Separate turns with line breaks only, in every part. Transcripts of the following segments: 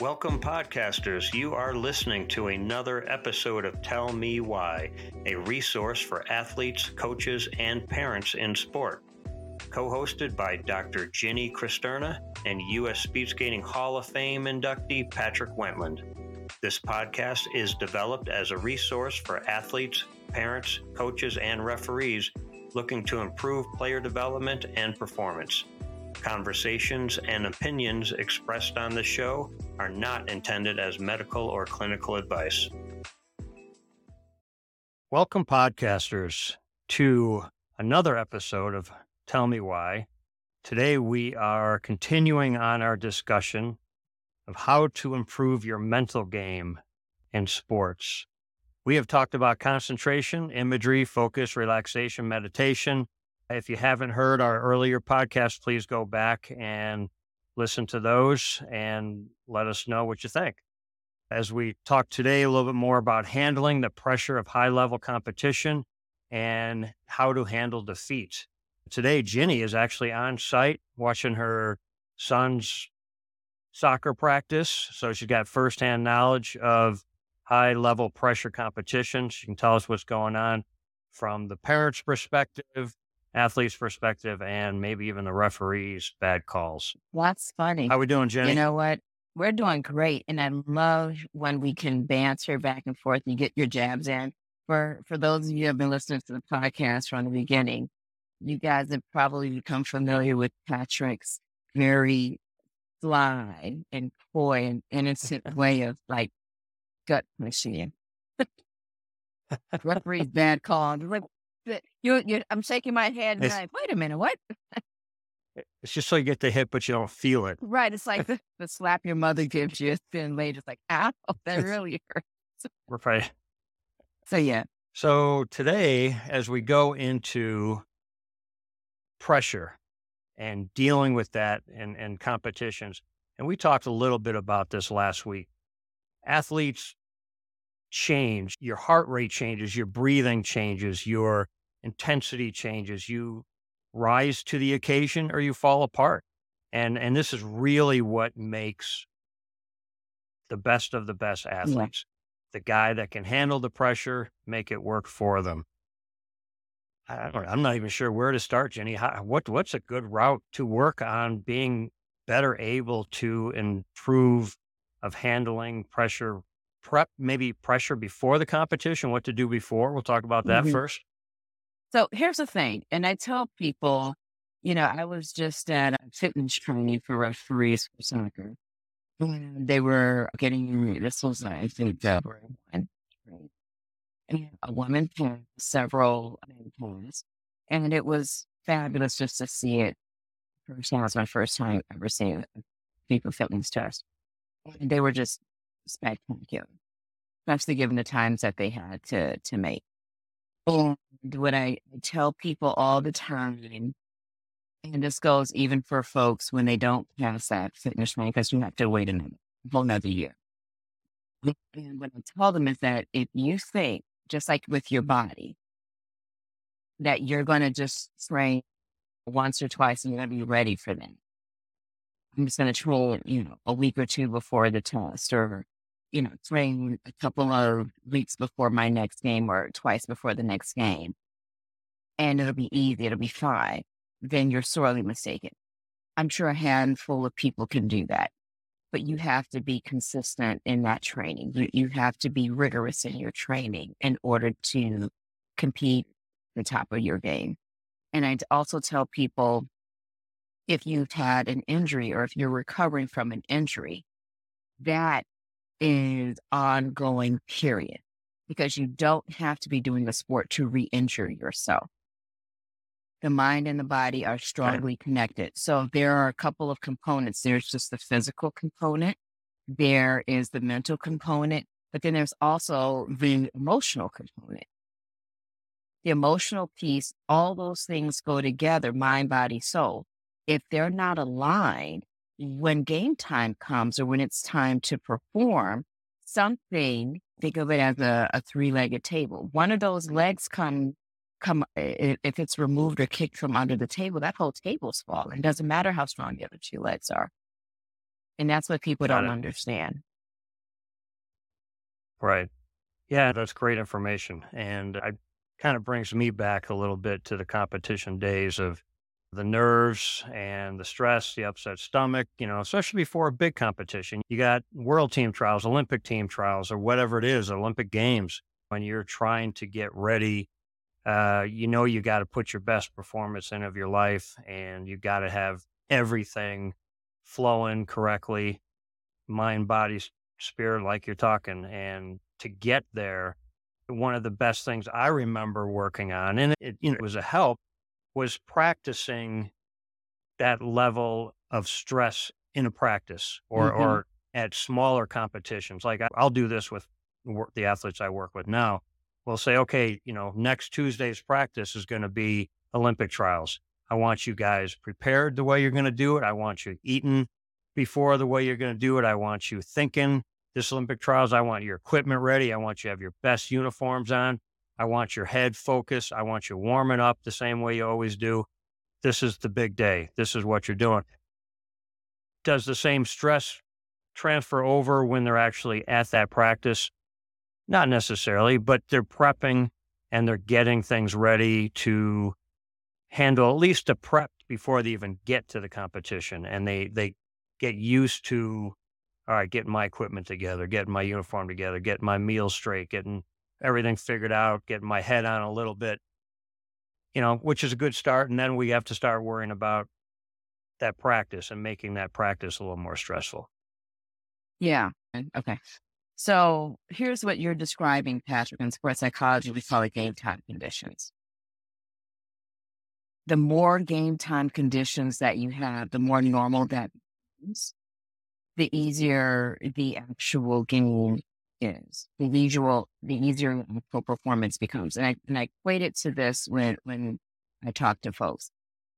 Welcome, podcasters. You are listening to another episode of Tell Me Why, a resource for athletes, coaches, and parents in sport. Co hosted by Dr. Ginny Cristerna and U.S. Speed Skating Hall of Fame inductee Patrick Wentland. This podcast is developed as a resource for athletes, parents, coaches, and referees looking to improve player development and performance. Conversations and opinions expressed on the show are not intended as medical or clinical advice. Welcome, podcasters, to another episode of Tell Me Why. Today, we are continuing on our discussion of how to improve your mental game in sports. We have talked about concentration, imagery, focus, relaxation, meditation. If you haven't heard our earlier podcast, please go back and listen to those and let us know what you think. As we talk today a little bit more about handling the pressure of high level competition and how to handle defeat. Today, Ginny is actually on site watching her son's soccer practice. So she's got firsthand knowledge of high level pressure competition. She can tell us what's going on from the parents' perspective, athletes' perspective, and maybe even the referees' bad calls.
That's funny.
How we doing, Ginny?
You know what? We're doing great. And I love when we can banter back and forth and you get your jabs in. For for those of you who have been listening to the podcast from the beginning, you guys have probably become familiar with Patrick's very sly and coy and innocent way of like gut punching Referee's bad call. Like, you, you, I'm shaking my head and like, wait a minute, what?
it's just so you get the hit, but you don't feel it.
Right. It's like the, the slap your mother gives you. It's been late. It's like, ow, that really hurts.
Right.
So, yeah.
So, today, as we go into pressure and dealing with that and, and competitions, and we talked a little bit about this last week. Athletes change, your heart rate changes, your breathing changes, your intensity changes. You rise to the occasion or you fall apart. And and this is really what makes the best of the best athletes. Yeah. The guy that can handle the pressure, make it work for them. I am not even sure where to start, Ginny. How, what what's a good route to work on being better able to improve of handling pressure prep maybe pressure before the competition what to do before we'll talk about that mm-hmm. first
so here's the thing and i tell people you know i was just at fitness training for referees for soccer and they were getting this was i think february one and a woman passed several points and it was fabulous just to see it first time was my first time ever seeing a people fitness test and they were just spectacular, especially given the times that they had to to make. And what I tell people all the time, and this goes even for folks when they don't pass that fitness training, because you have to wait another whole another year. And what I tell them is that if you think, just like with your body, that you're going to just train once or twice and you're going to be ready for them. I'm just going to train, you know, a week or two before the test or you know, train a couple of weeks before my next game or twice before the next game, and it'll be easy, it'll be fine, then you're sorely mistaken. I'm sure a handful of people can do that, but you have to be consistent in that training. You, you have to be rigorous in your training in order to compete the top of your game. And I'd also tell people if you've had an injury or if you're recovering from an injury, that is ongoing, period, because you don't have to be doing the sport to re injure yourself. The mind and the body are strongly connected. So there are a couple of components. There's just the physical component, there is the mental component, but then there's also the emotional component. The emotional piece, all those things go together mind, body, soul. If they're not aligned, when game time comes or when it's time to perform, something, think of it as a, a three legged table. One of those legs come, come, if it's removed or kicked from under the table, that whole table's falling. It doesn't matter how strong the other two legs are. And that's what people
Got
don't
it.
understand.
Right. Yeah, that's great information. And it kind of brings me back a little bit to the competition days of the nerves and the stress, the upset stomach, you know, especially before a big competition. You got world team trials, Olympic team trials, or whatever it is, Olympic games. When you're trying to get ready, uh, you know, you got to put your best performance in of your life and you got to have everything flowing correctly mind, body, spirit, like you're talking. And to get there, one of the best things I remember working on, and it, you know, it was a help, was practicing that level of stress in a practice or,
Mhm.
or at smaller competitions. Like I'll do this with the athletes I work with now. We'll say, okay, you know, next Tuesday's practice is going to be Olympic trials. I want you guys prepared the way you're going to do it. I want you eating before the way you're going to do it. I want you thinking this Olympic trials. I want your equipment ready. I want you to have your best uniforms on. I want your head focused. I want you warming up the same way you always do. This is the big day. This is what you're doing. Does the same stress transfer over when they're actually at that practice? Not necessarily, but they're prepping and they're getting things ready to handle at least a prep before they even get to the competition. And they, they get used to, all right, getting my equipment together, getting my uniform together, getting my meals straight, getting everything figured out, getting my head on a little bit, you know, which is a good start. And then we have to start worrying about that practice and making that practice a little more stressful.
Yeah. Okay. So here's what you're describing, Patrick. In sports psychology, we call it game time conditions. The more game time conditions that you have, the more normal that is, the easier the actual game is. The visual, the easier performance becomes. And I and I equate it to this when when I talk to folks.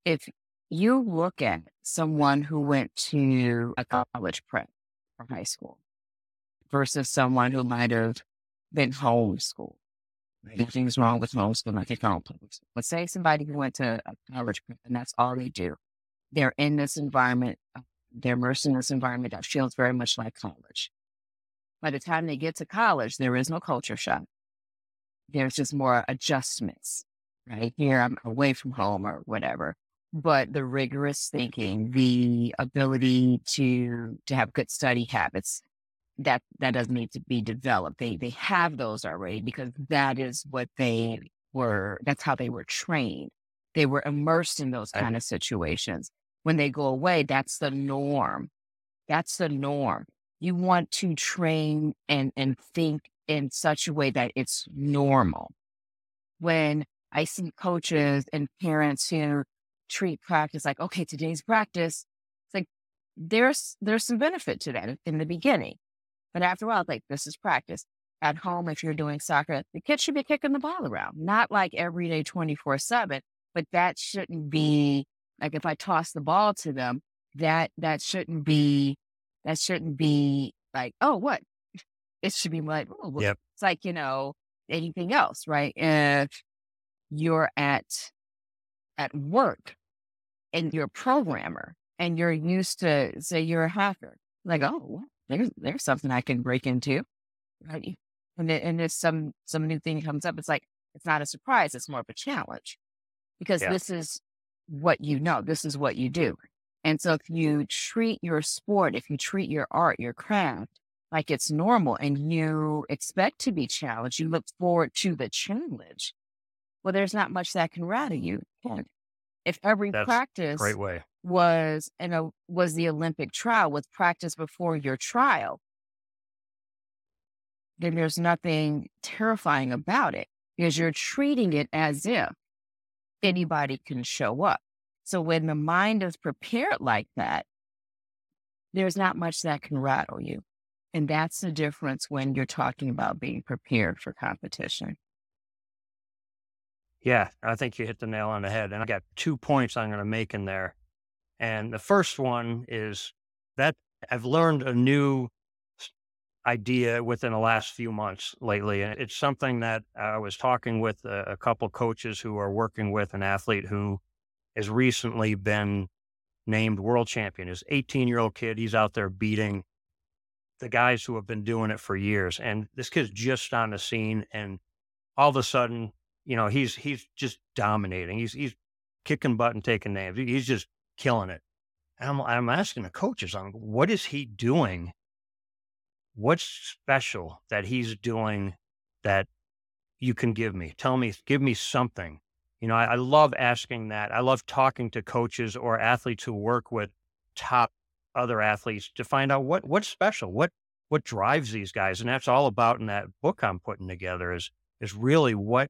If you look at someone who went to a college prep or high school versus someone who might have been homeschooled. Nothing's wrong with homeschooling. I think all public school. But say somebody who went to a college prep and that's all they do. They're in this environment, they're immersed in this environment that feels very much like college. By the time they get to college, there is no culture shock. There's just more adjustments, right? Here I'm away from home or whatever. But the rigorous thinking, the ability to to have good study habits, that that doesn't need to be developed. They they have those already because that is what they were. That's how they were trained. They were immersed in those kind of situations. When they go away, that's the norm. That's the norm. You want to train and and think in such a way that it's normal. When I see coaches and parents who treat practice like, okay, today's practice, it's like there's there's some benefit to that in the beginning. But after a while, it's like this is practice. At home, if you're doing soccer, the kids should be kicking the ball around, not like every day 24 7, but that shouldn't be like if I toss the ball to them, that that shouldn't be that shouldn't be like, oh, what? It should be like, oh, well,
Yep.
it's like, you know, anything else, right? If you're at at work and you're a programmer and you're used to say you're a hacker, like, oh, there's there's something I can break into, right? And then, and if some some new thing comes up, it's like it's not a surprise; it's more of a challenge because
Yeah.
this is what you know, this is what you do. And so, if you treat your sport, if you treat your art, your craft like it's normal, and you expect to be challenged, you look forward to the challenge. Well, there's not much that can rattle you. If every
That's
practice
Great way.
was and a was the Olympic trial with practice before your trial, then there's nothing terrifying about it because you're treating it as if anybody can show up. So when the mind is prepared like that, there's not much that can rattle you. And that's the difference when you're talking about being prepared for competition.
Yeah, I think you hit the nail on the head. And I got two points I'm going to make in there. And the first one is that I've learned a new idea within the last few months lately. And it's something that I was talking with a, couple coaches who are working with an athlete who has recently been named world champion. His 18 year old kid, he's out there beating the guys who have been doing it for years. And this kid's just on the scene, and all of a sudden, you know, he's he's just dominating. He's he's kicking butt and taking names. He's just killing it. And I'm I'm asking the coaches, I'm what is he doing? What's special that he's doing that you can give me? Tell me, give me something. You know, I, I love asking that. I love talking to coaches or athletes who work with top other athletes to find out what what's special, what what drives these guys, and that's all about in that book I'm putting together is is really what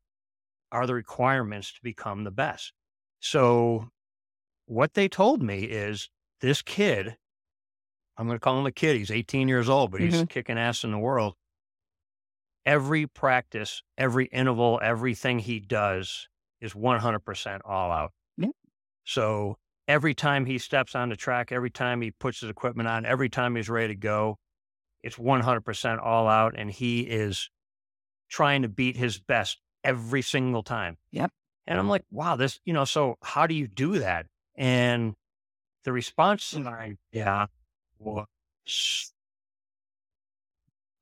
are the requirements to become the best. So, what they told me is this kid, I'm going to call him a kid. He's 18 years old, but he's mm-hmm. kicking ass in the world. Every practice, every interval, everything he does is 100% all out. So every time he steps on the track, every time he puts his equipment on, every time he's ready to go, it's 100% all out. And he is trying to beat his best every single time.
Yep.
And I'm like, wow, this, you know, so how do you do that? And the response I yeah was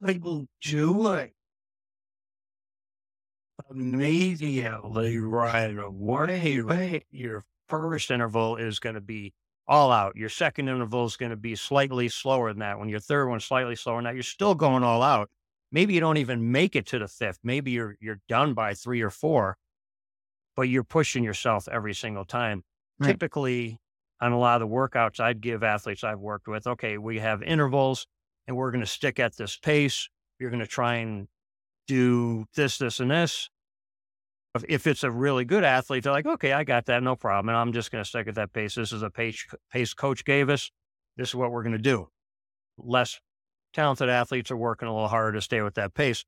people do it immediately right away. Your first interval is going to be all out. Your second interval is going to be slightly slower than that. When your third one's slightly slower than that, you're still going all out. Maybe you don't even make it to the fifth. Maybe you're you're done by three or four, but you're pushing yourself every single time. Right. Typically, on a lot of the workouts I'd give athletes I've worked with, okay, we have intervals and we're going to stick at this pace. You're going to try and do this, this, and this if it's a really good athlete, they're like, okay, I got that, no problem. And I'm just going to stick at that pace. This is a pace, pace coach gave us. This is what we're going to do. Less talented athletes are working a little harder to stay with that pace,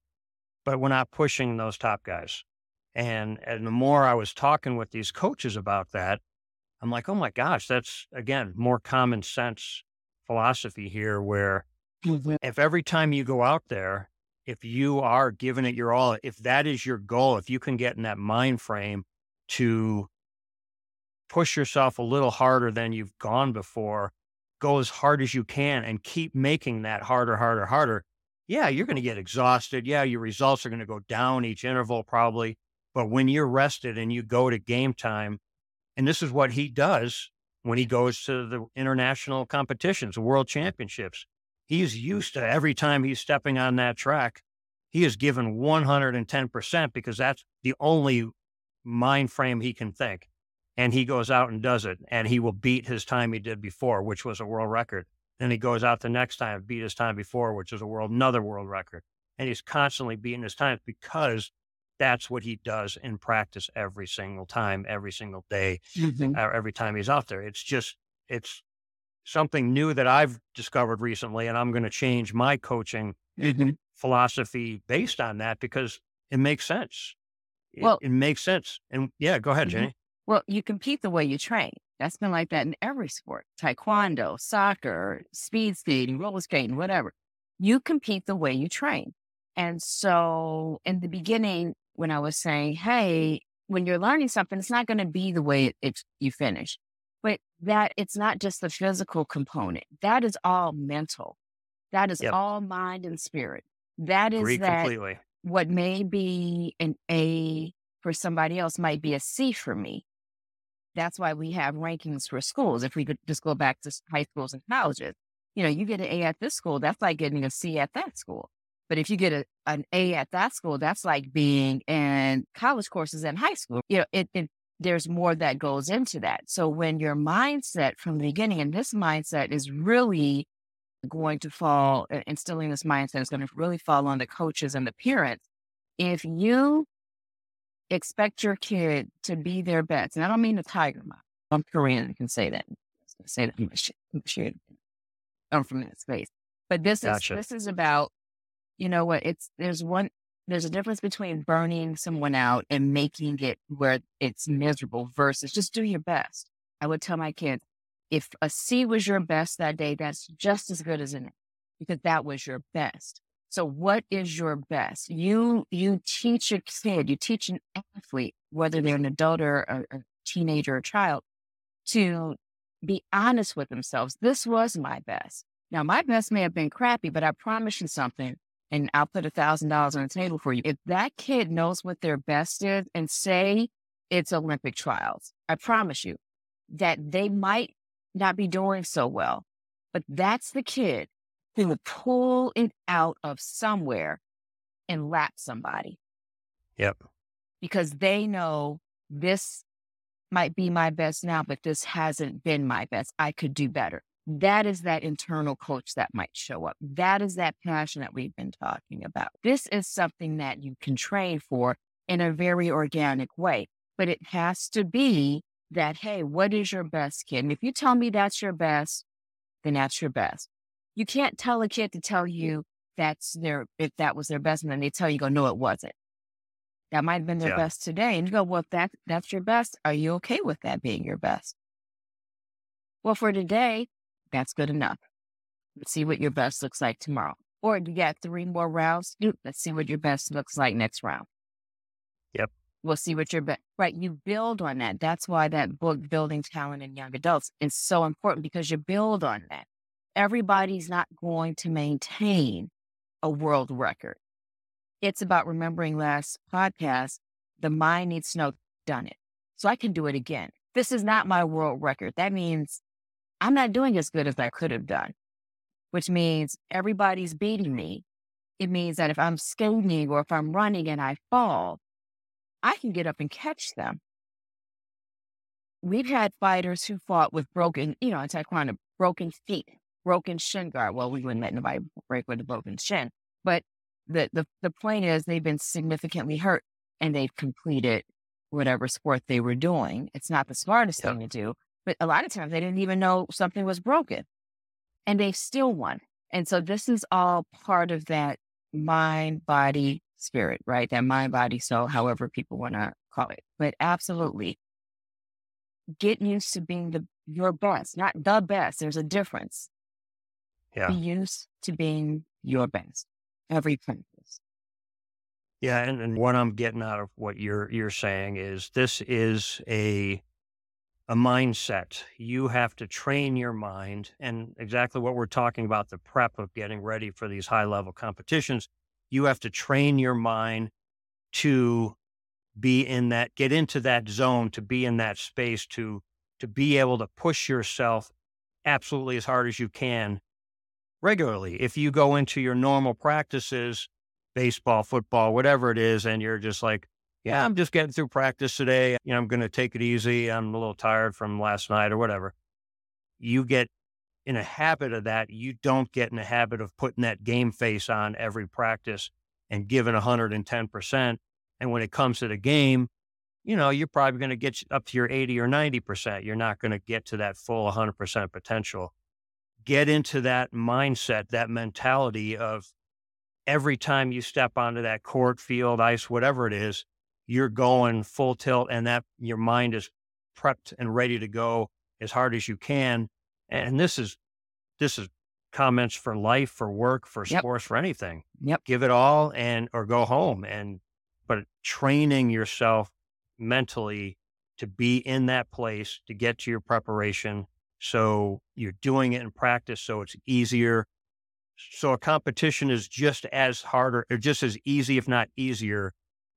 but we're not pushing those top guys. And, and the more I was talking with these coaches about that, I'm like, oh my gosh, that's again more common sense philosophy here where if every time you go out there if you are giving it your all, if that is your goal, if you can get in that mind frame to push yourself a little harder than you've gone before, go as hard as you can and keep making that harder, harder, harder. Yeah, you're going to get exhausted. Yeah, your results are going to go down each interval probably. But when you're rested and you go to game time, and this is what he does when he goes to the international competitions, the world championships, he's used to every time he's stepping on that track, he is given 110% because that's the only mind frame he can think. And he goes out and does it, and he will beat his time he did before, which was a world record. Then he goes out the next time, beat his time before, which is a world, another world record. And he's constantly beating his times because that's what he does in practice every single time, every single day, mm-hmm. uh, every time he's out there. It's just, it's something new that I've discovered recently, and I'm going to change my coaching mm-hmm. philosophy based on that because it makes sense. It, well, it makes sense. And yeah, go ahead, mm-hmm. Ginny.
Well, you compete the way you train. That's been like that in every sport taekwondo, soccer, speed skating, roller skating, whatever. You compete the way you train. And so in the beginning, when I was saying, hey, when you're learning something, it's not going to be the way it, it, you finish. But that it's not just the physical component. That is all mental. That is yep. all mind and spirit. That is Agree that completely. what may be an A for somebody else might be a C for me. That's why we have rankings for schools. If we could just go back to high schools and colleges, you know, you get an A at this school, that's like getting a C at that school. But if you get a, an A at that school, that's like being in college courses in high school. You know, it, it there's more that goes into that. So when your mindset from the beginning, and this mindset is really going to fall, instilling this mindset is going to really fall on the coaches and the parents. If you expect your kid to be their best, and I don't mean the tiger mom, I'm Korean, I can say that. I say that I'm, sure, I'm from that space. But this gotcha. is this is about, you know what? It's there's one there's a difference between burning someone out and making it where it's miserable versus just do your best. I would tell my kids, if a C was your best that day, that's just as good as an A because that was your best. So what is your best? You, you teach a kid, you teach an athlete, whether they're an adult or a, a teenager or child to be honest with themselves. This was my best. Now, my best may have been crappy, but I promise you something, and I'll put a thousand dollars on the table for you. If that kid knows what their best is and say it's Olympic trials, I promise you that they might not be doing so well, but that's the kid who would pull it out of somewhere and lap somebody.
Yep.
Because they know this might be my best now, but this hasn't been my best. I could do better. That is that internal coach that might show up. That is that passion that we've been talking about. This is something that you can train for in a very organic way, but it has to be that, hey, what is your best kid? And if you tell me that's your best, then that's your best. You can't tell a kid to tell you that's their, if that was their best, and then they tell you, go, no, it wasn't. That might have been their yeah. best today. And you go, well, if that, that's your best, are you okay with that being your best? Well, for today, that's good enough. Let's see what your best looks like tomorrow. Or you got three more rounds. Let's see what your best looks like next round.
Yep.
We'll see what your best, right? You build on that. That's why that book, Building Talent in Young Adults, is so important because you build on that. Everybody's not going to maintain a world record. It's about remembering last podcast, the mind needs to know, done it. So I can do it again. This is not my world record. That means I'm not doing as good as I could have done, which means everybody's beating me. It means that if I'm skating or if I'm running and I fall, I can get up and catch them. We've had fighters who fought with broken, you know, in Taekwondo, broken feet, broken shin guard. Well, we wouldn't let nobody break with a broken shin, but the, the, the point is they've been significantly hurt and they've completed whatever sport they were doing. It's not the smartest yep. thing to do, but a lot of times they didn't even know something was broken and they still won. And so this is all part of that mind, body, spirit, right? That mind, body, soul, however people want to call it. But absolutely get used to being the your best, not the best. There's a difference.
Yeah.
Be used to being your best every practice.
Yeah, and, and what I'm getting out of what you're you're saying is this is a a mindset. You have to train your mind and exactly what we're talking about the prep of getting ready for these high level competitions. You have to train your mind to be in that, get into that zone, to be in that space, to, to be able to push yourself absolutely as hard as you can regularly. If you go into your normal practices, baseball, football, whatever it is, and you're just like, yeah, I'm just getting through practice today. You know, I'm going to take it easy. I'm a little tired from last night or whatever. You get in a habit of that. You don't get in a habit of putting that game face on every practice and giving 110%. And when it comes to the game, you know, you're probably going to get up to your 80 or 90%. You're not going to get to that full 100% potential. Get into that mindset, that mentality of every time you step onto that court, field, ice, whatever it is, you're going full tilt and that your mind is prepped and ready to go as hard as you can. And this is, this is comments for life, for work, for yep. sports, for anything.
Yep.
Give it all and, or go home. And, but training yourself mentally to be in that place to get to your preparation. So you're doing it in practice. So it's easier. So a competition is just as harder or just as easy, if not easier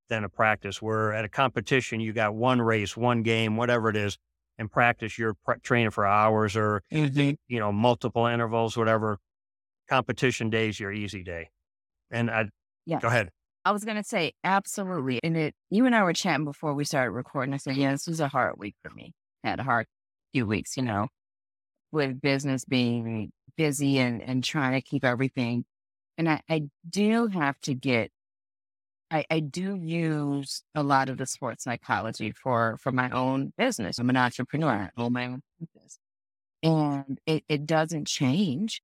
than a practice. Where at a competition, you got one race, one game, whatever it is. In practice, you're pre- training for hours or mm-hmm. you know multiple intervals, whatever. Competition days, your easy day. And I, yeah, go ahead.
I was gonna say absolutely. And it, you and I were chatting before we started recording. I said, yeah, this was a hard week for me. I had a hard few weeks, you know, with business being busy and and trying to keep everything. And I, I do have to get I, I do use a lot of the sports psychology for for my own business. I'm an entrepreneur. I own my own business. And it, it doesn't change.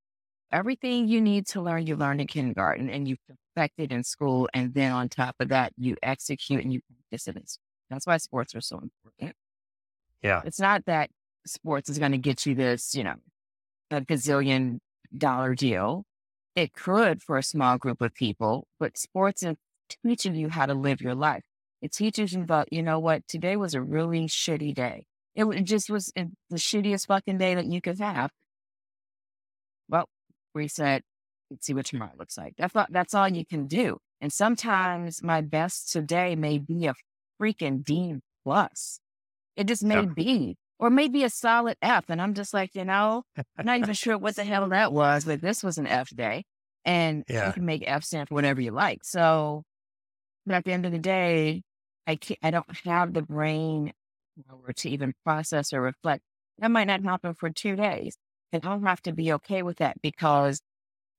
Everything you need to learn, you learn in kindergarten and you perfect it in school. And then on top of that, you execute and you practice it. That's why sports are so important.
Yeah.
It's not that sports is going to get you this, you know, a gazillion dollar deal. It could for a small group of people, but sports teaching you how to live your life. It teaches you about, you know what, today was a really shitty day. It, just was eh, the shittiest fucking day that you could have. Well, reset, see what tomorrow looks like. That's all, that's all you can do. And sometimes my best today may be a freaking D plus. It just may yeah. be, or maybe a solid F. And I'm just like, you know, I'm not even sure what the hell that was, but this was an F day. And yeah. you can make F stand for whatever you like. So, but at the end of the day, I can't, I don't have the brain power to even process or reflect. That might not happen for two days. And I'll have to be okay with that because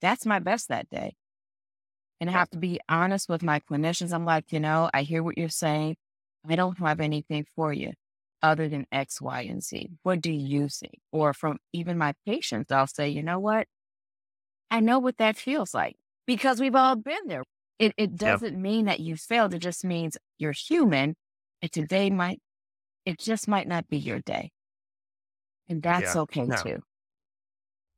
that's my best that day. And I have to be honest with my clinicians. I'm like, you know, I hear what you're saying. I don't have anything for you other than X, Y, and Z. What do you see? Or from even my patients, I'll say, you know what? I know what that feels like because we've all been there. It, it doesn't yep. mean that you failed. It just means you're human. And today might, it just might not be your day. And that's yeah. okay no. too.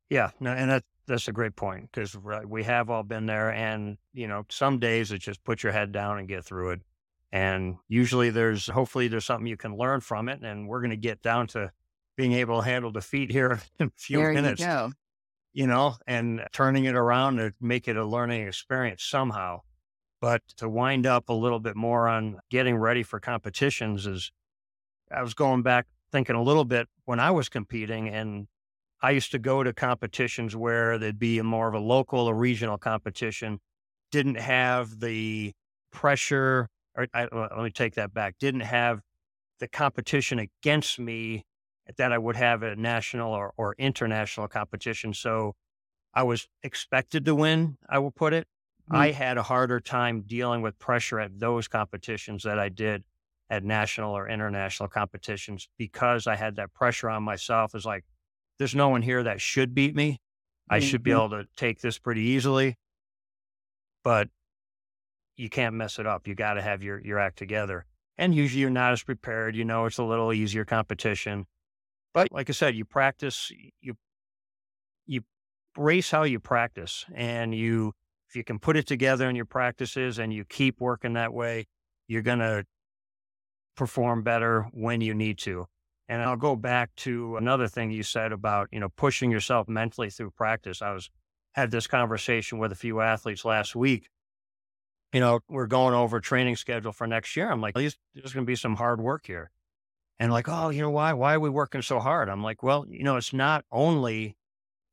Yeah. No, and that, that's a great point because we have all been there. And, you know, some days it's just put your head down and get through it. And usually there's, hopefully, there's something you can learn from it. And we're going to get down to being able to handle defeat here in a few
there
minutes.
You, go.
you know, and turning it around to make it a learning experience somehow. But to wind up a little bit more on getting ready for competitions is, I was going back thinking a little bit when I was competing, and I used to go to competitions where there'd be more of a local or regional competition, didn't have the pressure or I, let me take that back, didn't have the competition against me that I would have at a national or, or international competition. So I was expected to win, I will put it. Mm-hmm. I had a harder time dealing with pressure at those competitions that I did at national or international competitions because I had that pressure on myself. Is like, there's no one here that should beat me. I mm-hmm. should be mm-hmm. able to take this pretty easily. But you can't mess it up. You got to have your, your act together. And usually you're not as prepared. You know, it's a little easier competition. But like I said, you practice, you, you race how you practice and you, if you can put it together in your practices and you keep working that way, you're going to perform better when you need to. And I'll go back to another thing you said about, you know, pushing yourself mentally through practice. I was had this conversation with a few athletes last week you know, we're going over training schedule for next year. I'm like, there's, there's going to be some hard work here. And like, oh, you know why? Why are we working so hard? I'm like, well, you know, it's not only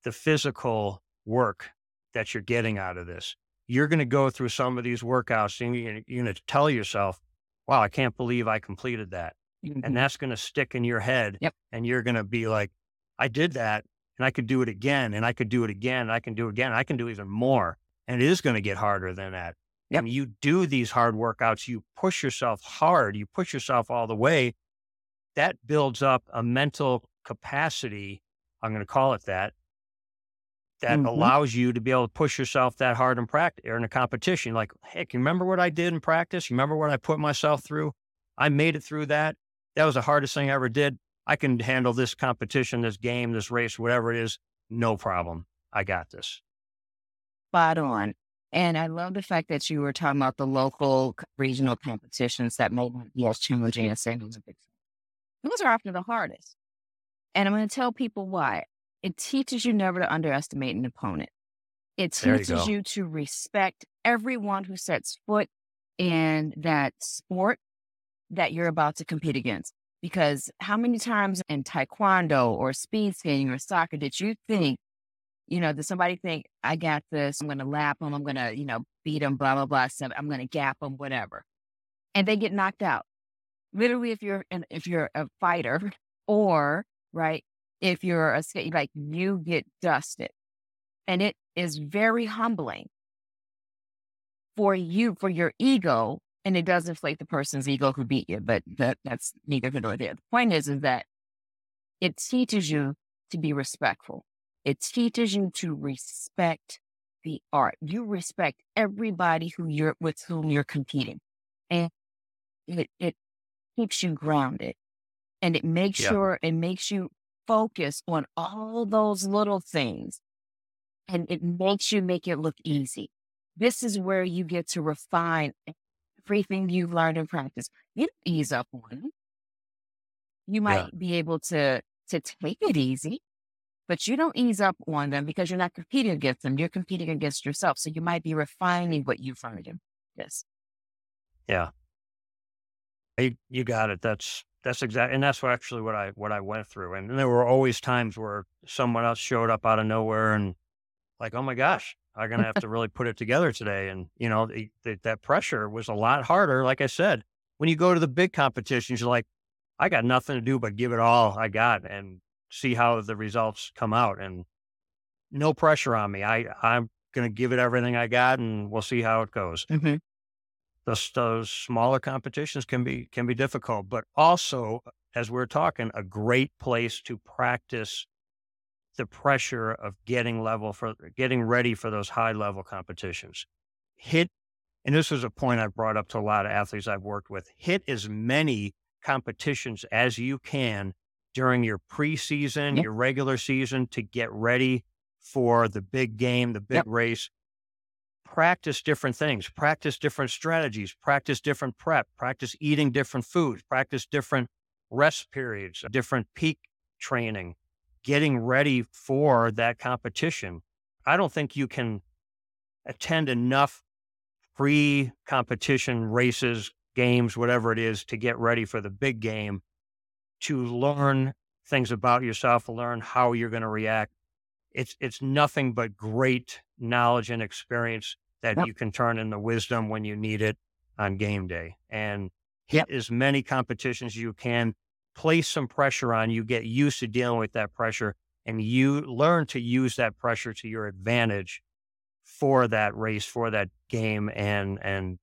the physical work that you're getting out of this. You're going to go through some of these workouts and you're, you're going to tell yourself, wow, I can't believe I completed that. Mm-hmm. And that's going to stick in your head.
Yep.
And you're going to be like, I did that and I could do it again and I could do it again. And I can do it again. I can do even more. And it is going to get harder than that. Yep. you do these hard workouts, you push yourself hard, you push yourself all the way. That builds up a mental capacity. I'm going to call it that. That mm-hmm. allows you to be able to push yourself that hard in practice or in a competition. Like, hey, can you remember what I did in practice? You remember what I put myself through? I made it through that. That was the hardest thing I ever did. I can handle this competition, this game, this race, whatever it is, no problem. I got this.
Spot on. And I love the fact that you were talking about the local regional competitions that may be as challenging as say Olympics. Those are often the hardest. And I'm going to tell people why. It teaches you never to underestimate an opponent. It teaches you, you to respect everyone who sets foot in that sport that you're about to compete against. Because how many times in taekwondo or speed skating or soccer did you think you know, does somebody think I got this? I'm going to lap them. I'm going to, you know, beat them, blah, blah, blah. I'm going to gap them, whatever. And they get knocked out. Literally, if you're, an, if you're a fighter or, right, if you're a skate, like you get dusted. And it is very humbling for you, for your ego. And it does inflate the person's ego who beat you, but that, that's neither here nor there. The point is, is that it teaches you to be respectful it teaches you to respect the art. You respect everybody who you're with whom you're competing. And it, it keeps you grounded and it makes yeah. sure it makes you focus on all those little things and it makes you make it look easy. This is where you get to refine everything you've learned in practice. You don't ease up on it. You might yeah. be able to to take it easy, but you don't ease up on them because you're not competing against them. You're competing against yourself. So you might be refining what you've learned in this.
Yeah. You, you got it. That's that's exactly, and that's what actually what I what I went through. And, and there were always times where someone else showed up out of nowhere and like, oh my gosh, I'm gonna have to really put it together today. And you know, the, the, that pressure was a lot harder. Like I said, when you go to the big competitions, you're like, I got nothing to do but give it all I got and see how the results come out. And no pressure on me. I I'm gonna give it everything I got, and we'll see how it goes.
Mm-hmm
those, those smaller competitions can be can be difficult, but also, as we're talking, a great place to practice the pressure of getting level for getting ready for those high level competitions. Hit, and this is a point I've brought up to a lot of athletes I've worked with. Hit as many competitions as you can during your preseason, yep. your regular season to get ready for the big game, the big yep. race practice different things, practice different strategies, practice different prep, practice eating different foods, practice different rest periods, different peak training, getting ready for that competition. I don't think you can attend enough pre competition races, games, whatever it is, to get ready for the big game to learn things about yourself, learn how you're going to react. It's, it's nothing but great knowledge and experience that yep. you can turn into wisdom when you need it on game day. And hit yep. as many competitions as you can, place some pressure on you, get used to dealing with that pressure, and you learn to use that pressure to your advantage for that race, for that game, and and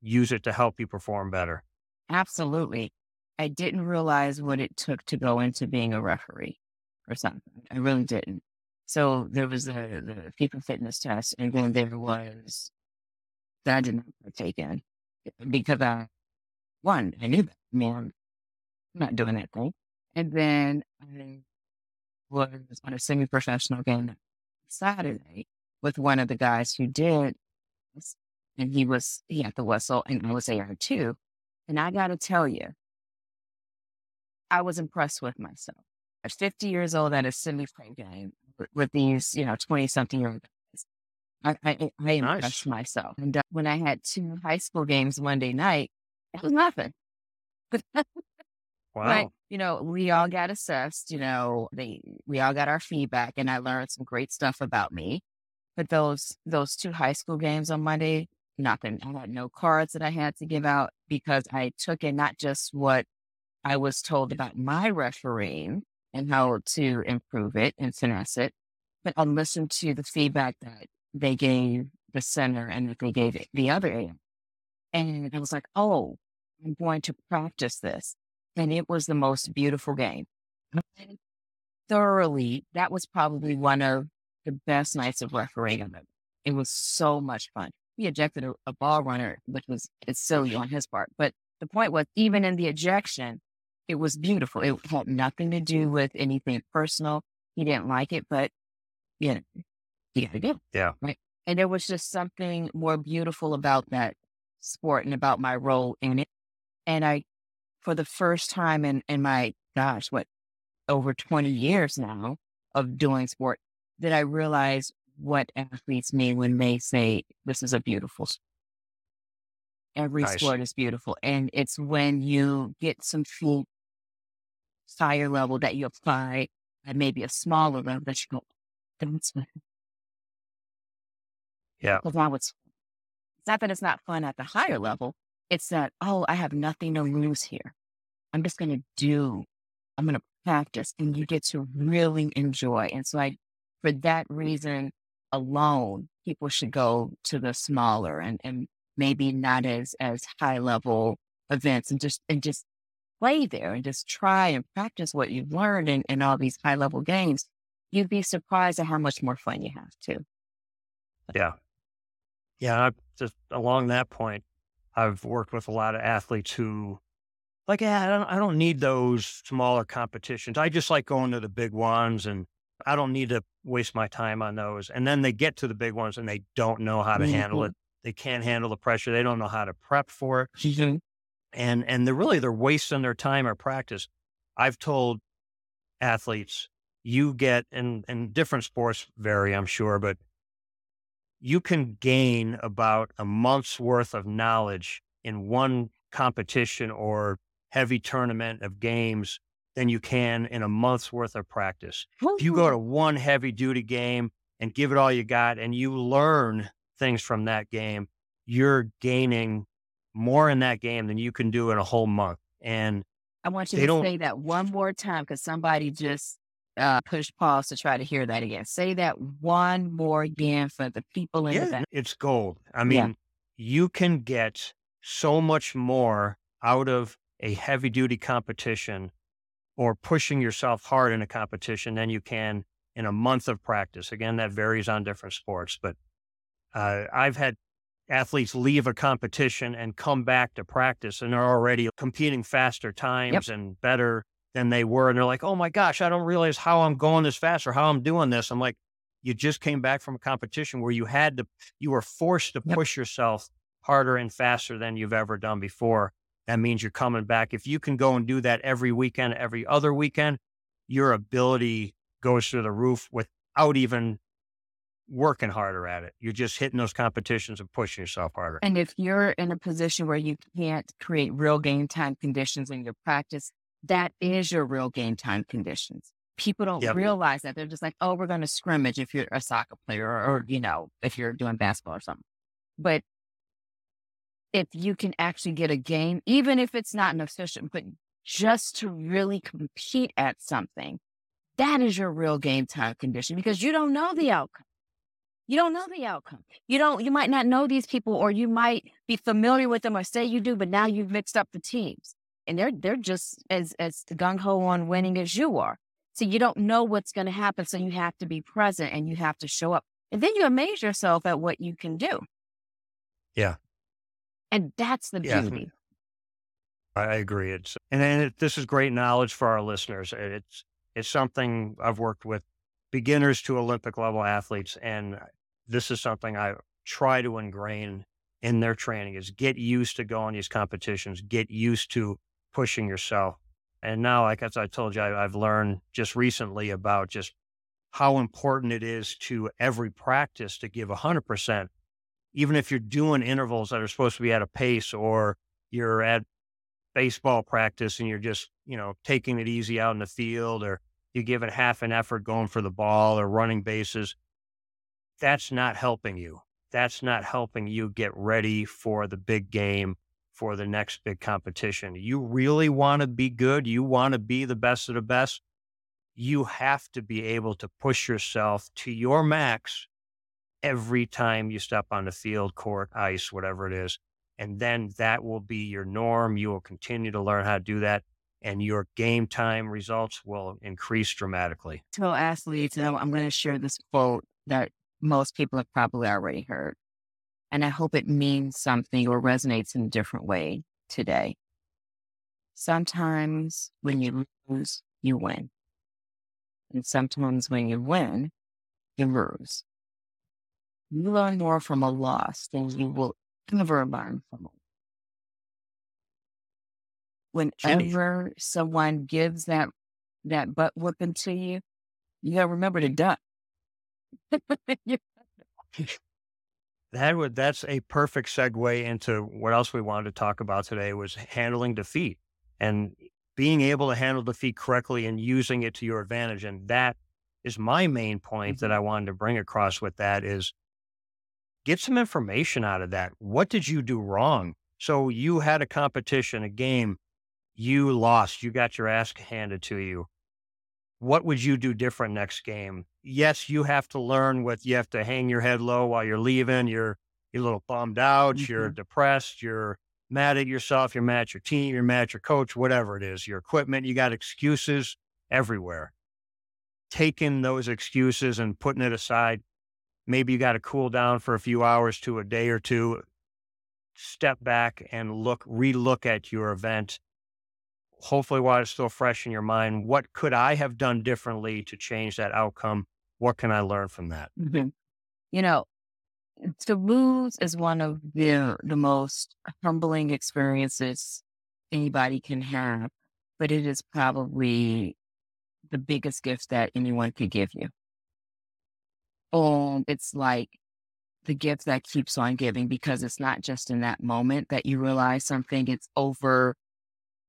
use it to help you perform better.
Absolutely. I didn't realize what it took to go into being a referee or something. I really didn't. So there was the, the FIFA fitness test, and then there was that I did not partake in because I, one, I knew that. I mean, I'm not doing that thing. And then I was on a semi professional game Saturday with one of the guys who did, and he was, he had the whistle, and I was there too. And I got to tell you, I was impressed with myself. At 50 years old at a semi pro game, with these, you know, 20 something year old guys. I, I, I impressed nice. myself. And uh, when I had two high school games Monday night, it was nothing.
wow. But,
you know, we all got assessed, you know, they, we all got our feedback and I learned some great stuff about me. But those, those two high school games on Monday, nothing. I had no cards that I had to give out because I took in not just what I was told about my refereeing, and how to improve it and finesse it. But I listened to the feedback that they gave the center and that they gave the other AM. And I was like, oh, I'm going to practice this. And it was the most beautiful game. Thoroughly, that was probably one of the best nights of refereeing. It was so much fun. We ejected a, a ball runner, which was it's silly on his part. But the point was, even in the ejection, it was beautiful. It had nothing to do with anything personal. He didn't like it, but you know, he got to do.
Yeah.
Right. And there was just something more beautiful about that sport and about my role in it. And I, for the first time in, in my, gosh, what, over 20 years now of doing sport, that I realized what athletes mean when they say, this is a beautiful sport. Every nice. sport is beautiful. And it's when you get some feet higher level that you apply and maybe a smaller level that you go, that's fun.
Yeah.
Now it's, it's not that it's not fun at the higher level. It's that, oh, I have nothing to lose here. I'm just going to do, I'm going to practice and you get to really enjoy. And so I, for that reason alone, people should go to the smaller and, and maybe not as, as high level events and just, and just play there and just try and practice what you've learned in, in all these high level games, you'd be surprised at how much more fun you have too.
Yeah. Yeah. I, just along that point, I've worked with a lot of athletes who like, yeah, I don't, I don't need those smaller competitions. I just like going to the big ones and I don't need to waste my time on those. And then they get to the big ones and they don't know how to mm-hmm. handle it. They can't handle the pressure. They don't know how to prep for it.
Mm-hmm
and and they're really they're wasting their time or practice. I've told athletes, you get, and, and different sports vary, I'm sure, but you can gain about a month's worth of knowledge in one competition or heavy tournament of games than you can in a month's worth of practice. If you go mm-hmm. to one heavy duty game and give it all you got and you learn things from that game, you're gaining more in that game than you can do in a whole month. And
I want you to don't... say that one more time because somebody just uh, push pause to try to hear that again. Say that one more again for the people in
yeah,
the back.
It's gold. I mean, yeah. you can get so much more out of a heavy duty competition or pushing yourself hard in a competition than you can in a month of practice. Again, that varies on different sports, but uh, I've had athletes leave a competition and come back to practice and are already competing faster times yep. and better than they were. And they're like, oh my gosh, I don't realize how I'm going this fast or how I'm doing this. I'm like, you just came back from a competition where you had to, you were forced to yep. push yourself harder and faster than you've ever done before. That means you're coming back. If you can go and do that every weekend, every other weekend, your ability goes through the roof without even working harder at it. You're just hitting those competitions and pushing yourself harder.
And if you're in a position where you can't create real game time conditions in your practice, that is your real game time conditions. People don't yep. realize that. They're just like, oh, we're going to scrimmage if you're a soccer player or, or, you know, if you're doing basketball or something. But if you can actually get a game, even if it's not an official, but just to really compete at something, that is your real game time condition because you don't know the outcome. You don't know the outcome. You don't, you might not know these people or you might be familiar with them or say you do, but now you've mixed up the teams and they're, they're just as, as gung ho on winning as you are. So you don't know what's going to happen. So you have to be present and you have to show up. And then you amaze yourself at what you can do.
Yeah.
And that's the yeah. beauty.
I agree. It's, and then it, this is great knowledge for our listeners. It's, it's something I've worked with beginners to Olympic level athletes. And this is something I try to ingrain in their training is get used to going these competitions, get used to pushing yourself. And now, like as I told you, I, I've learned just recently about just how important it is to every practice to give 100%, even if you're doing intervals that are supposed to be at a pace or you're at baseball practice and you're just, you know, taking it easy out in the field or you give it half an effort going for the ball or running bases that's not helping you. That's not helping you get ready for the big game, for the next big competition. You really want to be good. You want to be the best of the best. You have to be able to push yourself to your max every time you step on the field, court, ice, whatever it is. And then that will be your norm. You will continue to learn how to do that and your game time results will increase dramatically.
Tell athletes, I'm going to share this quote that most people have probably already heard. And I hope it means something or resonates in a different way today. Sometimes when you lose, you win. And sometimes when you win, you lose. You learn more from a loss than you will ever learn from a Whenever someone gives that that butt whooping to you, you gotta remember to duck.
that would that's a perfect segue into what else we wanted to talk about today was handling defeat and being able to handle defeat correctly and using it to your advantage and that is my main point mm-hmm. that I wanted to bring across with that is get some information out of that. What did you do wrong? So you had a competition, a game, you lost, you got your ass handed to you what would you do different next game? Yes, you have to learn what you have to hang your head low while you're leaving. You're you're a little bummed out, mm-hmm. you're depressed, you're mad at yourself, you're mad at your team, you're mad at your coach, whatever it is, your equipment, you got excuses everywhere. Taking those excuses and putting it aside, maybe you got to cool down for a few hours to a day or two, step back and look, relook at your event hopefully while it's still fresh in your mind, what could I have done differently to change that outcome? What can I learn from that?
Mm-hmm. You know, to lose is one of the the most humbling experiences anybody can have. but it is probably the biggest gift that anyone could give you. Um, it's like the gift that keeps on giving because it's not just in that moment that you realize something, it's over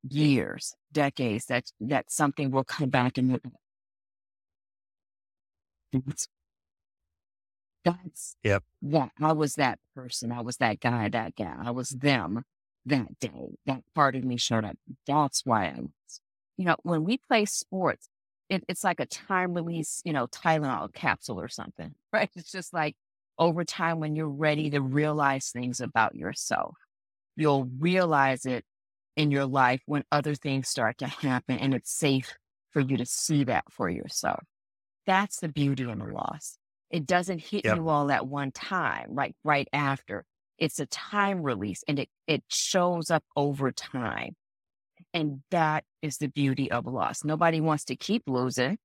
years, decades that that something will come back and that's that's
Yep.
yeah, I was that person. I was that guy, that gal. I was them that day. That part of me showed up. That's why I was. You know, when we play sports, it, it's like a time release, you know, Tylenol capsule or something, right? It's just like over time when you're ready to realize things about yourself, you'll realize it in your life when other things start to happen and it's safe for you to see that for yourself. That's the beauty in the loss. It doesn't hit
Yep.
you all at one time, right? Right after. It's a time release and it, it shows up over time. And that is the beauty of loss. Nobody wants to keep losing.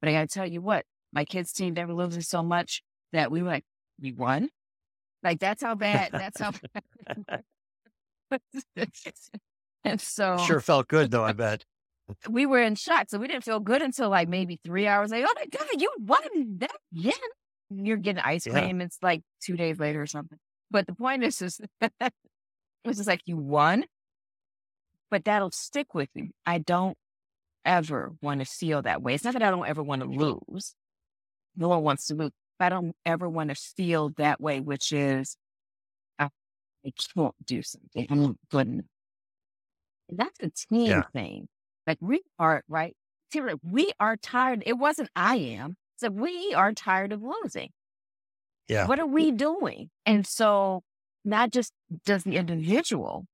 But I gotta tell you what, my kids' team, they were losing so much that we were like, we won. Like that's how bad, that's how and so
Sure felt good though, I bet.
we were in shock. So we didn't feel good until like maybe three hours later. Oh my God, you won that again. You're getting ice
Yeah.
cream. It's like two days later or something. But the point is, is it's just like you won, but that'll stick with you. I don't ever want to feel that way. It's not that I don't ever want to lose. No one wants to lose. But I don't ever want to feel that way, which is I, I can't do something. I'm not good enough. That's a team
Yeah.
thing. Like we are, right? We are tired. It wasn't I am. So we are tired of losing.
Yeah.
What are we doing? And so not just does the individual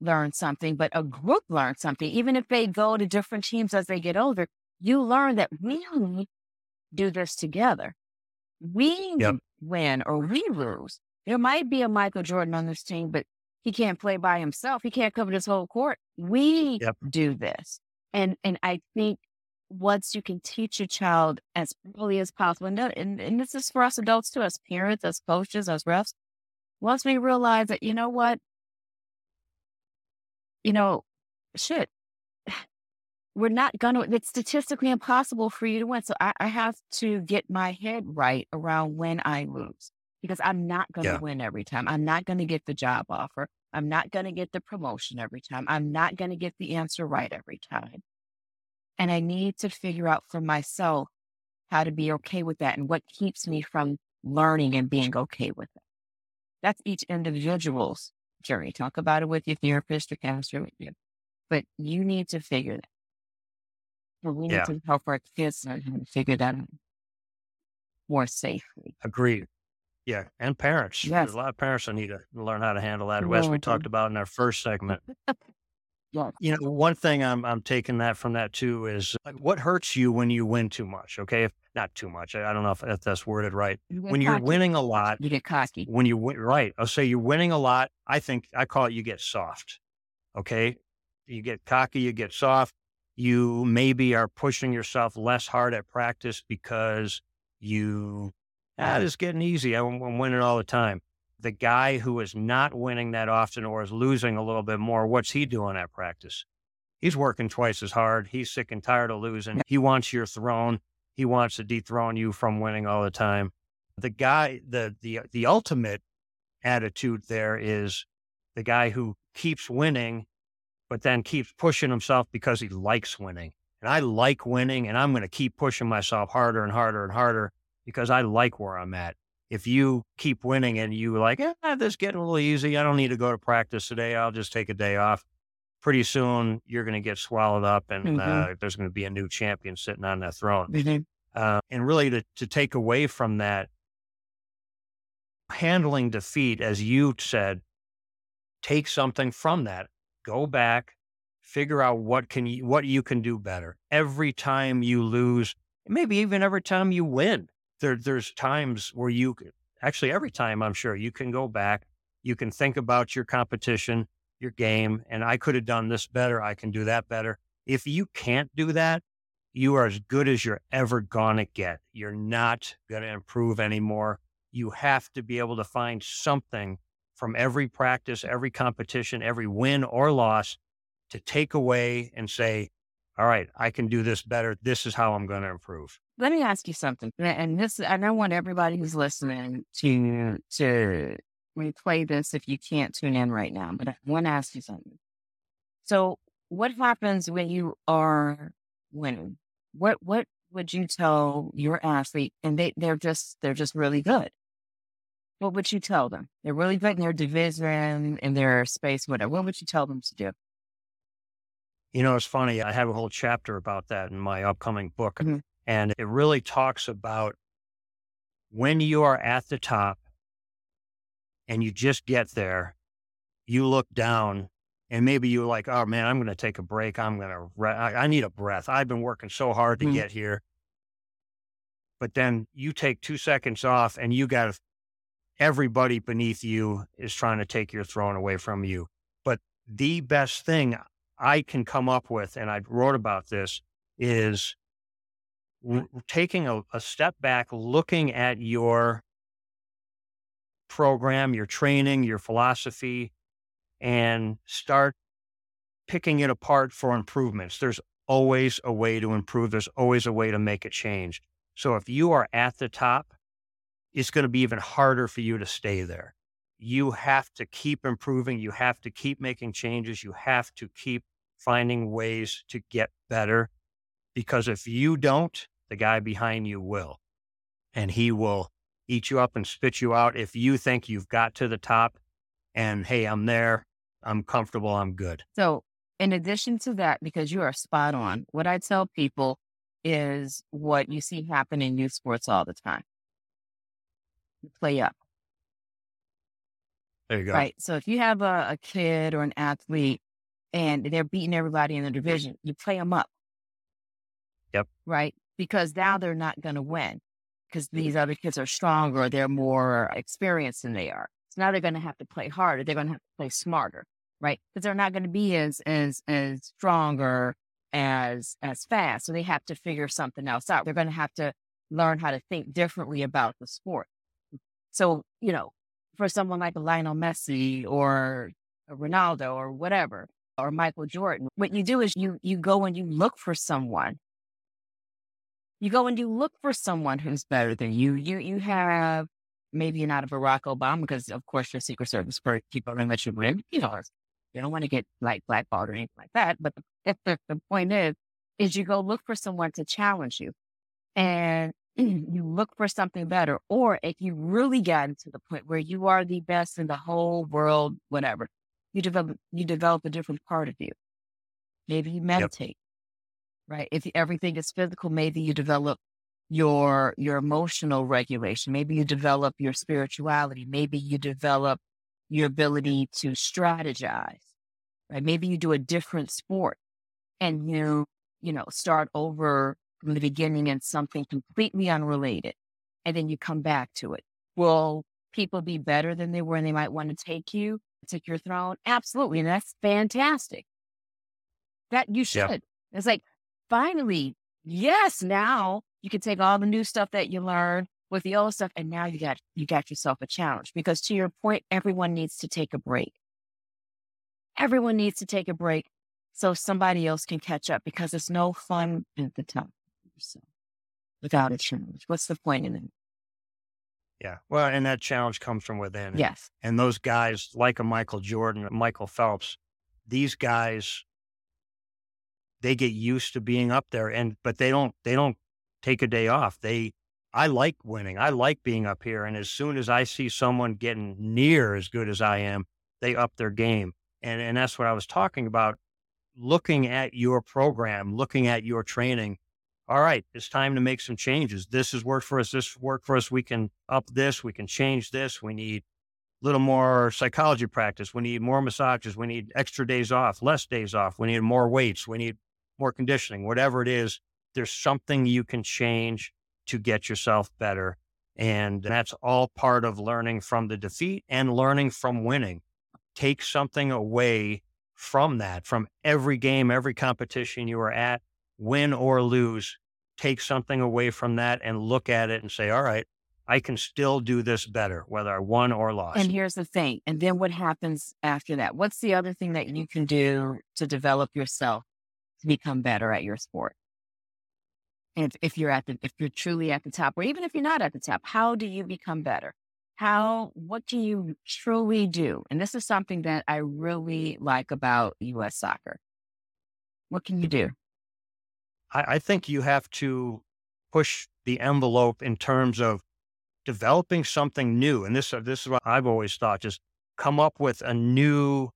learn something, but a group learns something. Even if they go to different teams as they get older, you learn that we do this together. We
Yep.
win or we lose. There might be a Michael Jordan on this team, but he can't play by himself. He can't cover this whole court. We
Yep.
do this. And and I think once you can teach a child as early as possible, and, and, and this is for us adults too, as parents, as coaches, as refs, once we realize that, you know what, you know, shit, we're not gonna, it's statistically impossible for you to win. So I, I have to get my head right around when I lose because I'm not gonna
Yeah.
win every time. I'm not gonna get the job offer. I'm not gonna get the promotion every time. I'm not gonna get the answer right every time. And I need to figure out for myself how to be okay with that and what keeps me from learning and being okay with it. That's each individual's journey. Talk about it with your therapist or counselor with you. But you need to figure that. And we need
Yeah.
to help our kids learn how to figure that out more safely.
Agreed. Yeah. And parents.
Yes.
There's a lot of parents that need to learn how to handle that, as we talked about in our first segment.
Yes.
You know, one thing I'm I'm taking that from that too is like, what hurts you when you win too much. Okay, if not too much. I I don't know if, if that's worded right.
You
When you're
cocky.
winning a lot,
you get cocky.
when you win, right? I'll say you're winning a lot. I think I call it you get soft. Okay, you get cocky, you get soft. You maybe are pushing yourself less hard at practice because you ah, it's getting easy. I'm, I'm winning all the time. The guy who is not winning that often or is losing a little bit more, what's he doing at practice? He's working twice as hard. He's sick and tired of losing. He wants your throne. He wants to dethrone you from winning all the time. The guy, the the the ultimate attitude there is the guy who keeps winning, but then keeps pushing himself because he likes winning. And I like winning, and I'm going to keep pushing myself harder and harder and harder because I like where I'm at. If you keep winning and you like, eh, this is getting a little easy, I don't need to go to practice today. I'll just take a day off. Pretty soon, you're going to get swallowed up, and
Mhm.
uh, there's going to be a new champion sitting on that throne.
Mhm.
Uh, and really, to, to take away from that, handling defeat, as you said, take something from that. Go back, figure out what can you, what you can do better. Every time you lose, maybe even every time you win, there, there's times where you actually every time I'm sure you can go back, you can think about your competition, your game, and I could have done this better. I can do that better. If you can't do that, you are as good as you're ever gonna get. You're not gonna improve anymore. You have to be able to find something from every practice, every competition, every win or loss to take away and say, all right, I can do this better. This is how I'm going to improve.
Let me ask you something. And this, and I want everybody who's listening to, to replay this if you can't tune in right now, but I want to ask you something. So what happens when you are winning? What, what would you tell your athlete? And they, they're just, they're just really good. What would you tell them? They're really good in their division, in their space, whatever. What would you tell them to do?
You know, it's funny. I have a whole chapter about that in my upcoming book. Mm-hmm. And it really talks about when you are at the top and you just get there, you look down and maybe you're like, oh man, I'm going to take a break. I'm going to, re- I, I, need a breath. I've been working so hard to mm-hmm. get here. But then you take two seconds off and you got everybody beneath you is trying to take your throne away from you. But the best thing I can come up with, and I wrote about this, is taking a, a step back, looking at your program, your training, your philosophy, and start picking it apart for improvements. There's always a way to improve, there's always a way to make a change. So if you are at the top, it's going to be even harder for you to stay there. You have to keep improving. You have to keep making changes. You have to keep finding ways to get better. Because if you don't, the guy behind you will. And he will eat you up and spit you out if you think you've got to the top and, hey, I'm there, I'm comfortable, I'm good.
So, in addition to that, because you are spot on, what I tell people is what you see happen in youth sports all the time you play up.
There you go.
Right. So if you have a, a kid or an athlete and they're beating everybody in the division, you play them up.
Yep.
Right. Because now they're not going to win because these other kids are stronger, they're more experienced than they are. So now they're going to have to play harder. They're going to have to play smarter, right? Because they're not going to be as as as stronger as as fast. So they have to figure something else out. They're going to have to learn how to think differently about the sport. So you know, for someone like a Lionel Messi or Ronaldo or whatever, or Michael Jordan. What you do is you you go and you look for someone. You go and you look for someone who's better than you. You you have maybe not a Barack Obama because of course your Secret Service people don't let you. You know, you don't want to get like blackballed or anything like that. But the, the, the point is, is you go look for someone to challenge you, and you look for something better. Or if you really gotten to the point where you are the best in the whole world, whatever, you develop you develop a different part of you. Maybe you meditate, yep. right? If everything is physical, maybe you develop your your emotional regulation. Maybe you develop your spirituality. Maybe you develop your ability to strategize. Right? Maybe you do a different sport and you, you know, start over from the beginning in something completely unrelated. And then you come back to it. Will people be better than they were and they might want to take you? Took your throne? Absolutely. And that's fantastic. That you should. Yep. It's like, finally, yes, now you can take all the new stuff that you learned with the old stuff, and now you got you got yourself a challenge. Because to your point, everyone needs to take a break. Everyone needs to take a break so somebody else can catch up because it's no fun at the top without a challenge. What's the point in it?
Yeah. Well, and that challenge comes from within.
Yes.
And those guys, like a Michael Jordan, Michael Phelps, these guys, they get used to being up there and, but they don't, they don't take a day off. They, I like winning. I like being up here. And as soon as I see someone getting near as good as I am, they up their game. And, and that's what I was talking about. Looking at your program, looking at your training, all right, it's time to make some changes. This has worked for us. This worked for us. We can up this. We can change this. We need a little more psychology practice. We need more massages. We need extra days off, less days off. We need more weights. We need more conditioning, whatever it is. There's something you can change to get yourself better. And that's all part of learning from the defeat and learning from winning. Take something away from that, from every game, every competition you are at win or lose, take something away from that and look at it and say, all right, I can still do this better, whether I won or lost.
And here's the thing. And then what happens after that? What's the other thing that you can do to develop yourself to become better at your sport? And if you're at the, if you're truly at the top, or even if you're not at the top, how do you become better? How, what do you truly do? And this is something that I really like about US soccer. What can you do?
I, I think you have to push the envelope in terms of developing something new. And this, uh, this is what I've always thought, just come up with a new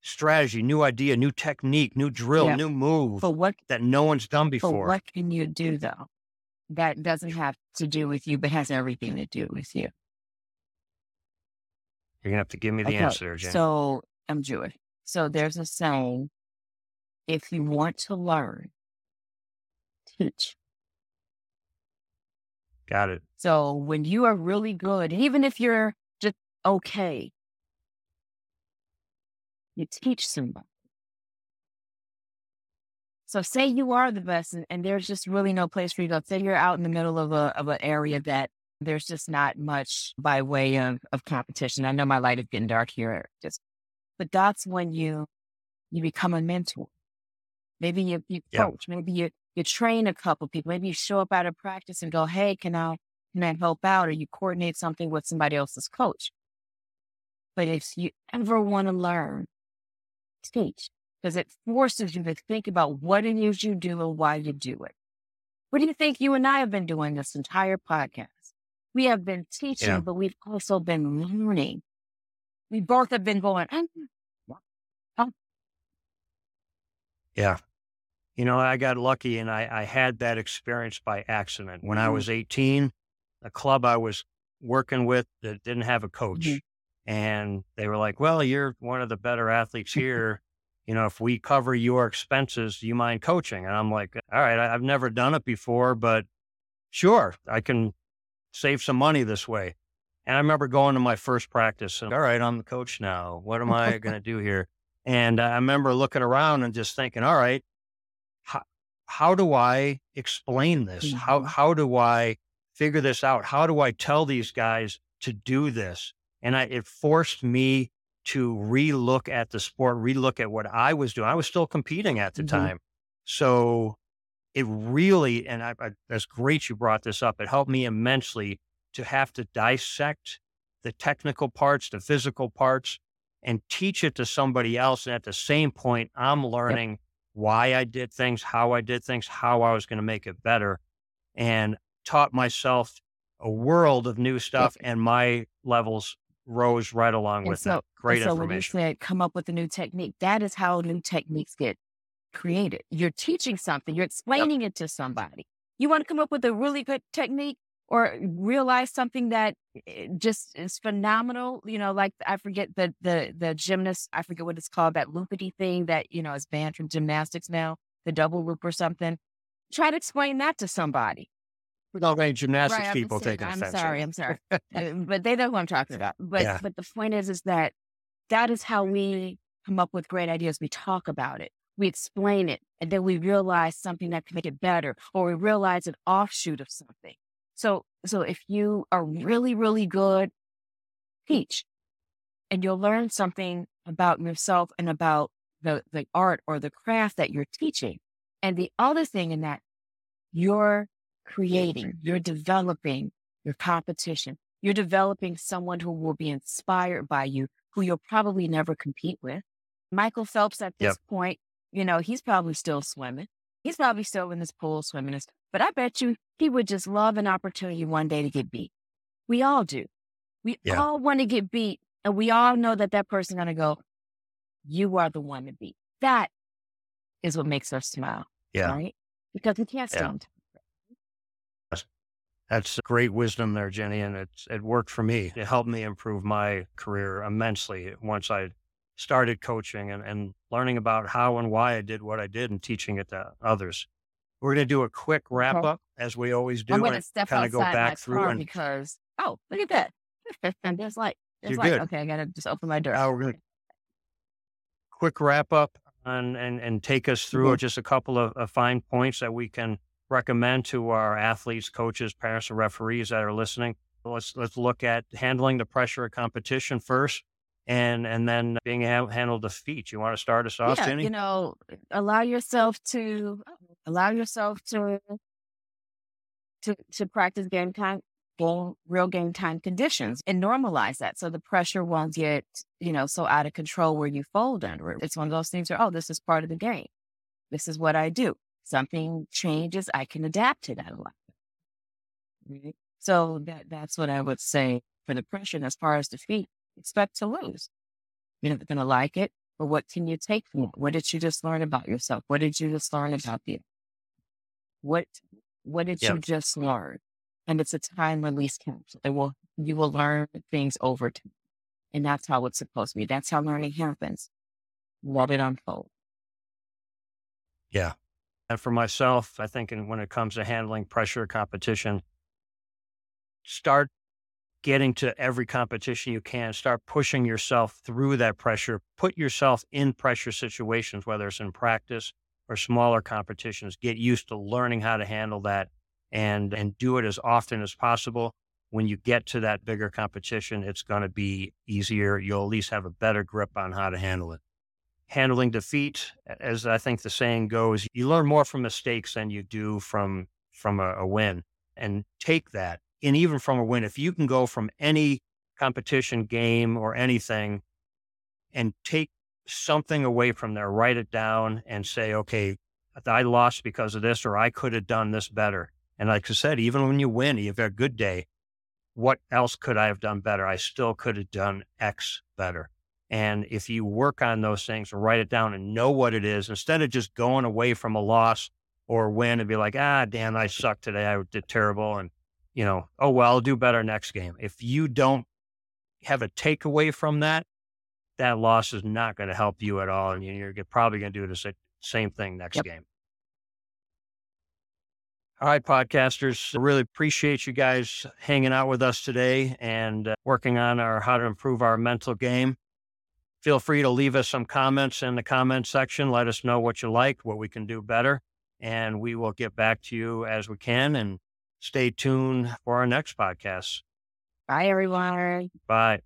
strategy, new idea, new technique, new drill,
Yeah.
new move
But what,
that no one's done before.
what can you do though? That doesn't have to do with you, but has everything to do with you.
You're gonna have to give me the
Okay,
answer Jen.
So I'm Jewish. So there's a saying if you want to learn, teach.
Got it.
So when you are really good, even if you're just okay, you teach somebody. So say you are the best and, and there's just really no place for you to go. Say you're out in the middle of a of an area that there's just not much by way of, of competition. I know my light is getting dark here. Just but that's when you you become a mentor. Maybe you, you
Yeah.
coach, maybe you you train a couple people, maybe you show up out of practice and go, Hey, can I can I help out? Or you coordinate something with somebody else's coach. But if you ever want to learn, teach because it forces you to think about what it is you do and why you do it. What do you think you and I have been doing this entire podcast? We have been teaching,
Yeah.
but we've also been learning. We both have been going, "Mm,
Yeah. You know, I got lucky and I, I had that experience by accident. When I
Mhm.
was 18, a club I was working with that didn't have a coach.
Mhm.
And they were like, well, you're one of the better athletes here. you know, if we cover your expenses, do you mind coaching? And I'm like, all right, I, I've never done it before, but sure, I can save some money this way. And I remember going to my first practice and, all right, I'm the coach now. What am I going to do here? And I remember looking around and just thinking, all right, how, how do I explain this? How,
Mhm.
how do I figure this out? How do I tell these guys to do this? And I, it forced me to relook at the sport, relook at what I was doing. I was still competing at the
Mhm.
time. So it really, and I, I, that's great you brought this up. It helped me immensely to have to dissect the technical parts, the physical parts, and teach it to somebody else. And at the same point, I'm learning why I did things, how I did things, how I was going to make it better, and taught myself a world of new stuff. And my levels rose right along
And
with
so,
that. Great
so when you
information.
said come up with a new technique, that is how new techniques get created. You're teaching something, you're explaining it to somebody. You want to come up with a really good technique or realize something that eh, just is phenomenal. You know, like I forget the the the gymnast, I forget what it's called, that loopity thing that, you know, is banned from gymnastics now, the double loop or something. Try to explain that to somebody.
We don't have any gymnastics
Right,
people taking
I'm sorry, I'm sorry. Uh, but they know who I'm talking about. But
Yeah.
but the point is, is that that is how we come up with great ideas. We talk about it, we explain it, and then we realize something that can make it better, or we realize an offshoot of something. So so if you are really really good, teach, and you'll learn something about yourself and about the the art or the craft that you're teaching. And the other thing in that, you're creating, you're developing your competition. You're developing someone who will be inspired by you, who you'll probably never compete with. Michael Phelps at this
Yep.
point, you know, he's probably still swimming. He's probably still in this pool swimming. But I bet you he would just love an opportunity one day to get beat. We all do. We
Yeah.
all want to get beat. And we all know that that person's going to go, you are the one to beat. That is what makes us smile.
Yeah.
Right? Because we can't
Yeah.
stand.
That's great wisdom there, Ginny, and it's it worked for me. It helped me improve my career immensely once I started coaching and, and learning about how and why I did what I did and teaching it to others. We're going to do a quick wrap
Okay.
up as we always do.
I'm going to
and
step
kinda
outside
go back through and
because oh, look at that! and there's light. There's
You're
light.
good.
Okay, I gotta just open my door.
now we're going to quick wrap up and, and, and take us through
Mhm.
just a couple of, of fine points that we can recommend to our athletes, coaches, parents, and referees that are listening. Let's let's look at handling the pressure of competition first, and and then being able to handle defeat. You want to start us off,
yeah,
Ginny?
you know, eh, allow yourself to allow yourself to to to practice game time, game, real game time conditions, and normalize that so the pressure won't get you know so out of control where you fold under it. It's one of those things where oh, this is part of the game. This is what I do. Something changes, I can adapt to that a lot. Right? So that that's what I would say for the pressure. And as far as defeat, expect to lose. You're not going to like it, but what can you take from it? What did you just learn about yourself? What did you just learn about you? What what did
Yep.
you just learn? And it's a time release capsule. It will you will learn things over time. And that's how it's supposed to be. That's how learning happens. Let it unfold.
Yeah. And for myself, I think in, when it comes to handling pressure competition, start getting to every competition you can. Start pushing yourself through that pressure. Put yourself in pressure situations, whether it's in practice or smaller competitions. Get used to learning how to handle that and and do it as often as possible. When you get to that bigger competition, it's going to be easier. You'll at least have a better grip on how to handle it handling defeat, as I think the saying goes, you learn more from mistakes than you do from from a, a win. And take that. And even from a win, if you can go from any competition, game, or anything and take something away from there, write it down and say, okay, I lost because of this, or I could have done this better. And like I said, even when you win, you have a good day. What else could I have done better? I still could have done X better. And if you work on those things and write it down and know what it is, instead of just going away from a loss or win and be like, ah, damn, I sucked today. I did terrible. And, you know, oh, well, I'll do better next game. If you don't have a takeaway from that, that loss is not going to help you at all. And you're probably going to do the same thing next
Yep.
game. All right, podcasters, I really appreciate you guys hanging out with us today and uh, working on our how to improve our mental game feel free to leave us some comments in the comment section. Let us know what you liked, what we can do better, and we will get back to you as we can. And stay tuned for our next podcast.
Bye, everyone.
Bye.